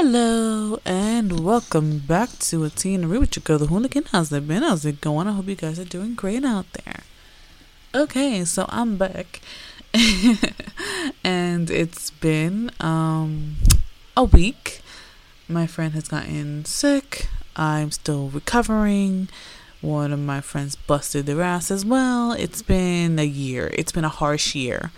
Hello and welcome back to a tea and read with your girl the hooligan. How's it been? How's it going? I hope you guys are doing great out there. Okay, so I'm back. and it's been um a week. My friend has gotten sick. I'm still recovering. One of my friends busted their ass as well. It's been a year. It's been a harsh year.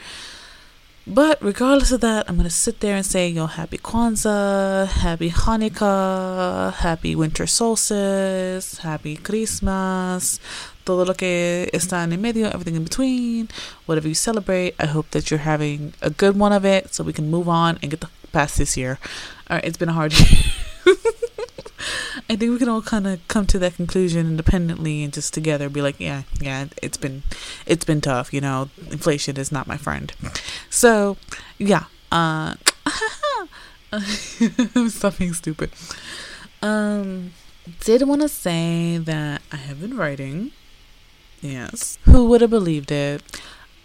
But regardless of that, I'm gonna sit there and say, yo, happy Kwanzaa, happy Hanukkah, happy winter solstice, happy Christmas, todo lo que está en medio, everything in between, whatever you celebrate. I hope that you're having a good one of it so we can move on and get the past this year. All right, it's been a hard year. I think we can all kind of come to that conclusion independently and just together be like, yeah, yeah, it's been, it's been tough. You know, inflation is not my friend. So, yeah. Uh, stop being stupid. Um, did want to say that I have been writing. Yes. Who would have believed it?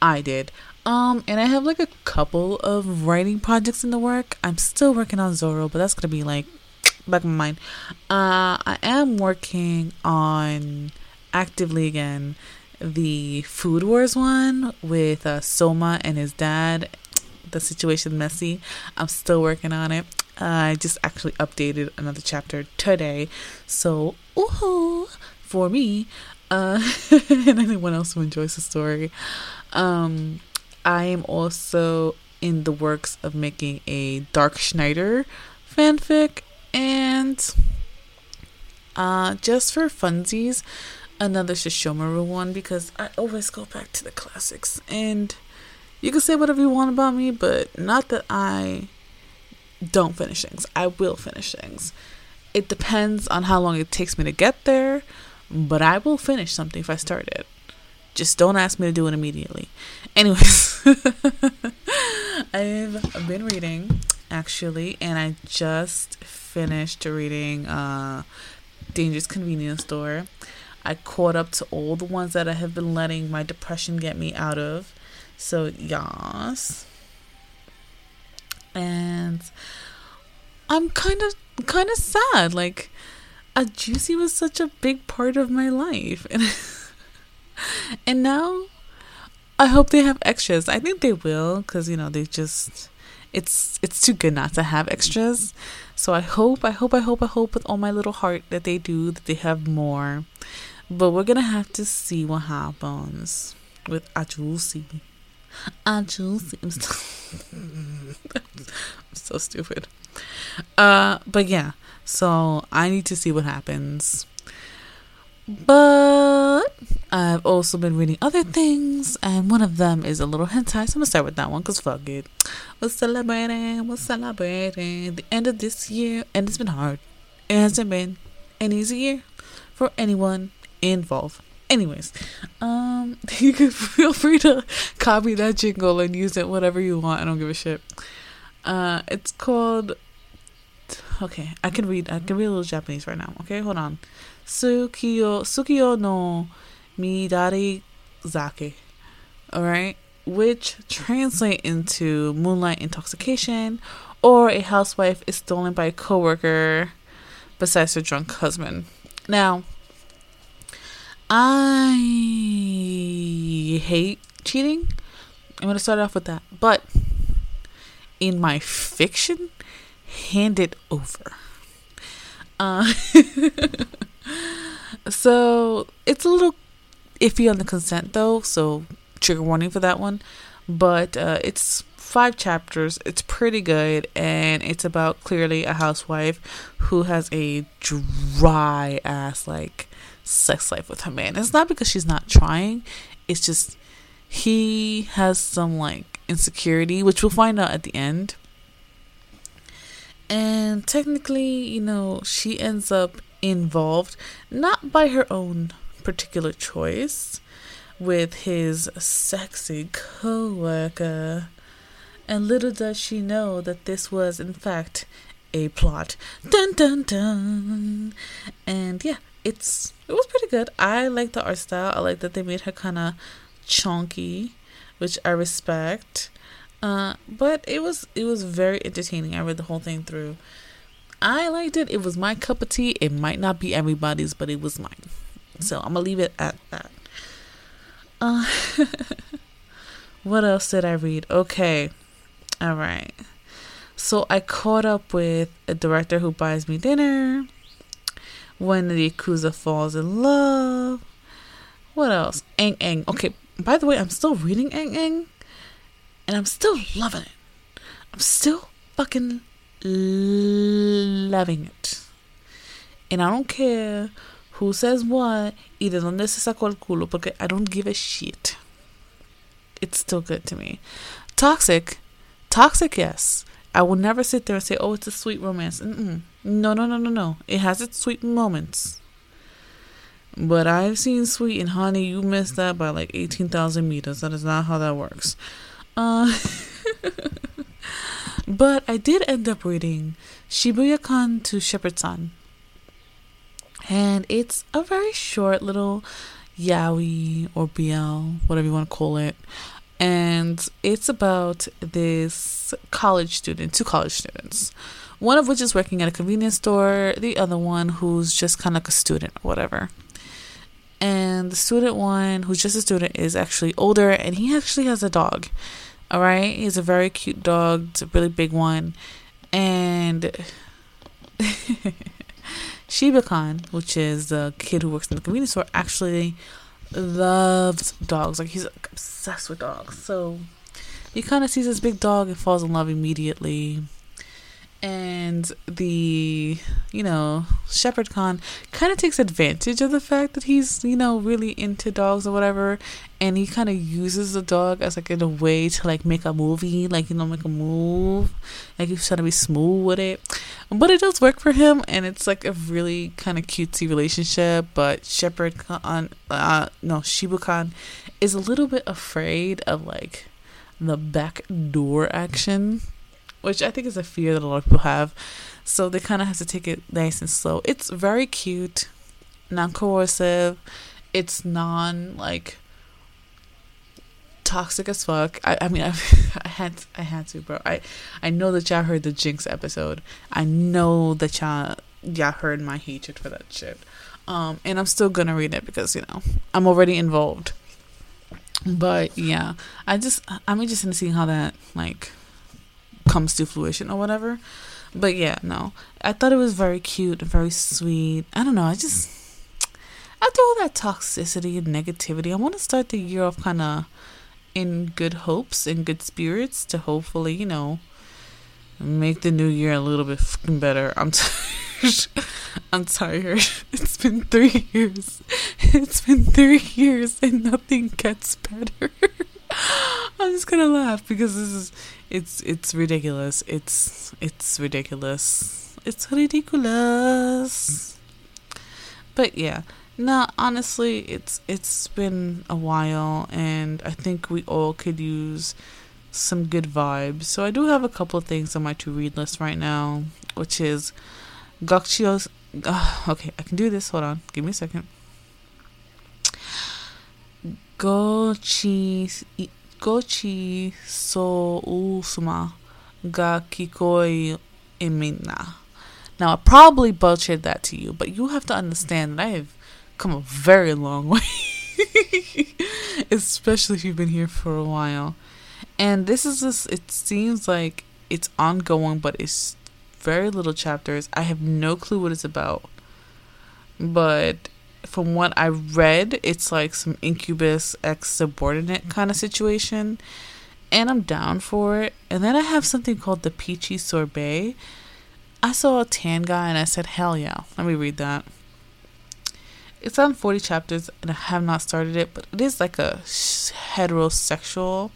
I did. Um, and I have like a couple of writing projects in the work. I'm still working on Zoro, but that's gonna be like back of my mind. Uh, I am working on actively again the Food Wars one with uh, Soma and his dad. The situation messy. I'm still working on it. Uh, I just actually updated another chapter today, so ooh for me, uh, and anyone else who enjoys the story. Um, I am also in the works of making a Dark Schneider fanfic and uh, just for funsies, another Sesshomaru one because I always go back to the classics. And you can say whatever you want about me, but not that I don't finish things. I will finish things. It depends on how long it takes me to get there, but I will finish something if I start it. Just don't ask me to do it immediately. Anyways, I've been reading actually, and I just finished reading uh, Dangerous Convenience Store. I caught up to all the ones that I have been letting my depression get me out of. So, yes. And I'm kind of kind of sad. Like a juicy was such a big part of my life. And and now I hope they have extras. I think they will cuz you know, they just it's it's too good not to have extras. So I hope, I hope, I hope, I hope with all my little heart that they do, that they have more. But we're gonna have to see what happens with Ajusi. Ajusi. I'm, so, I'm so stupid. Uh, but yeah. So I need to see what happens. But I've also been reading other things, and one of them is a little hentai. So I'm gonna start with that one because fuck it. We're celebrating, we're celebrating the end of this year, and it's been hard. It hasn't been an easy year for anyone involved. Anyways, um, you can feel free to copy that jingle and use it whatever you want. I don't give a shit. Uh, it's called. Okay, I can read. I can read a little Japanese right now. Okay, hold on. Sukiyo Sukiyo no Midari Zake. Alright? Which translate into moonlight intoxication or a housewife is stolen by a coworker besides her drunk husband. Now I hate cheating. I'm gonna start off with that. But in my fiction, hand it over. Uh So it's a little iffy on the consent though, so trigger warning for that one. But uh, it's five chapters. It's pretty good, and it's about clearly a housewife who has a dry ass like sex life with her man. It's not because she's not trying. It's just he has some like insecurity, which we'll find out at the end. And technically, you know, she ends up involved, not by her own particular choice, with his sexy co worker. And little does she know that this was, in fact, a plot. Dun dun dun. And yeah, it's it was pretty good. I like the art style. I like that they made her kind of chunky, which I respect. Uh, but it was it was very entertaining. I read the whole thing through. I liked it. It was my cup of tea. It might not be everybody's, but it was mine. So I'm gonna leave it at that. Uh, what else did I read? Okay, all right. So I caught up with a director who buys me dinner. When the Yakuza falls in love. What else? Eng Eng. Okay, by the way, I'm still reading Eng Eng, and I'm still loving it. I'm still fucking loving it. And I don't care who says what, y de donde se sacó el culo, porque I don't give a shit. It's still good to me. Toxic, toxic, yes. I will never sit there and say, oh, it's a sweet romance. Mm-mm. No, no, no, no, no. It has its sweet moments. But I've seen Sweet and Honey, you missed that by like 18,000 meters. That is not how that works. Uh, but I did end up reading Shibuya-kan to Shepherd-san. And it's a very short little yaoi or BL, whatever you want to call it. And it's about this college student, two college students. One of which is working at a convenience store, the other one who's just kind of like a student or whatever. And the student one, who's just a student, is actually older and he actually has a dog. All right, he's a very cute dog. It's a really big one, and Shiba-kan, which is the kid who works in the convenience store, actually loves dogs. Like he's obsessed with dogs. So he kind of sees this big dog and falls in love immediately and the you know Shepherd-kan kind of takes advantage of the fact that he's you know really into dogs or whatever and he kind of uses the dog as like in a way to like make a movie like you know make a move like he's trying to be smooth with it. But it does work for him and it's like a really kind of cutesy relationship but Shepherd-kan uh no Shiba-kan is a little bit afraid of like the back door action which I think is a fear that a lot of people have. So they kind of have to take it nice and slow. It's very cute, non coercive. It's non like toxic as fuck. I, I mean, I, I had to, I had to, bro. I I know that y'all heard the Jinx episode. I know that y'all y'all heard my hatred for that shit. Um, and I'm still gonna read it because you know I'm already involved. But yeah, I just I'm interested in seeing how that like comes to fruition or whatever. But yeah, no. I thought it was very cute, very sweet. I don't know. I just after all that toxicity and negativity, I want to start the year off kind of in good hopes and good spirits to hopefully, you know, make the new year a little bit fucking better. I'm tired. I'm tired. It's been three years. It's been three years and nothing gets better. I'm just gonna laugh because this is it's it's ridiculous. It's it's ridiculous. It's ridiculous. But yeah. No, honestly, it's it's been a while and I think we all could use some good vibes. So I do have a couple of things on my to read list right now, which is Gokchio's uh, okay, I can do this. Hold on. Give me a second. Gochi Gochi so usuma ga kikoi imina. Now, I probably butchered that to you, but you have to understand that I have come a very long way. Especially if you've been here for a while. And this is just, it seems like it's ongoing, but it's very little chapters. I have no clue what it's about. But from what I read, it's like some incubus ex subordinate kind of situation. And I'm down for it. And then I have something called the Peachy Sorbet. I saw a tan guy and I said, hell yeah. Let me read that. It's on 40 chapters and I have not started it, but it is like a heterosexual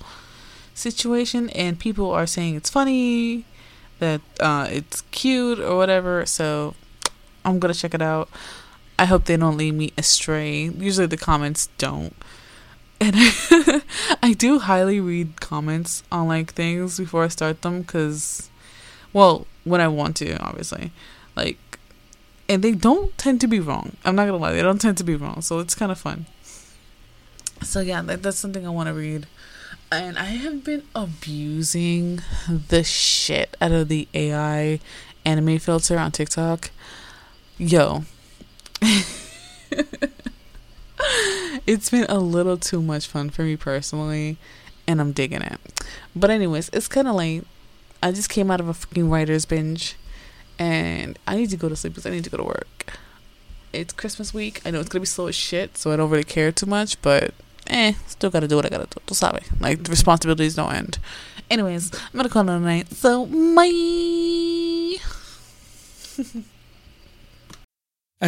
situation. And people are saying it's funny, that uh, it's cute or whatever. So I'm to check it out. I hope they don't lead me astray. Usually the comments don't. And I, I do highly read comments on like things before I start them cuz well, when I want to, obviously. Like and they don't tend to be wrong. I'm not going to lie. They don't tend to be wrong. So it's kind of fun. So yeah, that, that's something I want to read. And I have been abusing the shit out of the AI anime filter on TikTok. Yo. It's been a little too much fun for me personally, and I'm digging it. But anyways, it's kind of late. I just came out of a fucking writer's binge, and I need to go to sleep because I need to go to work. It's Christmas week. I know it's gonna be slow as shit, so I don't really care too much. But eh, still gotta do what I gotta do. Sabes, like the responsibilities don't end. Anyways, I'm gonna call it a night. So bye.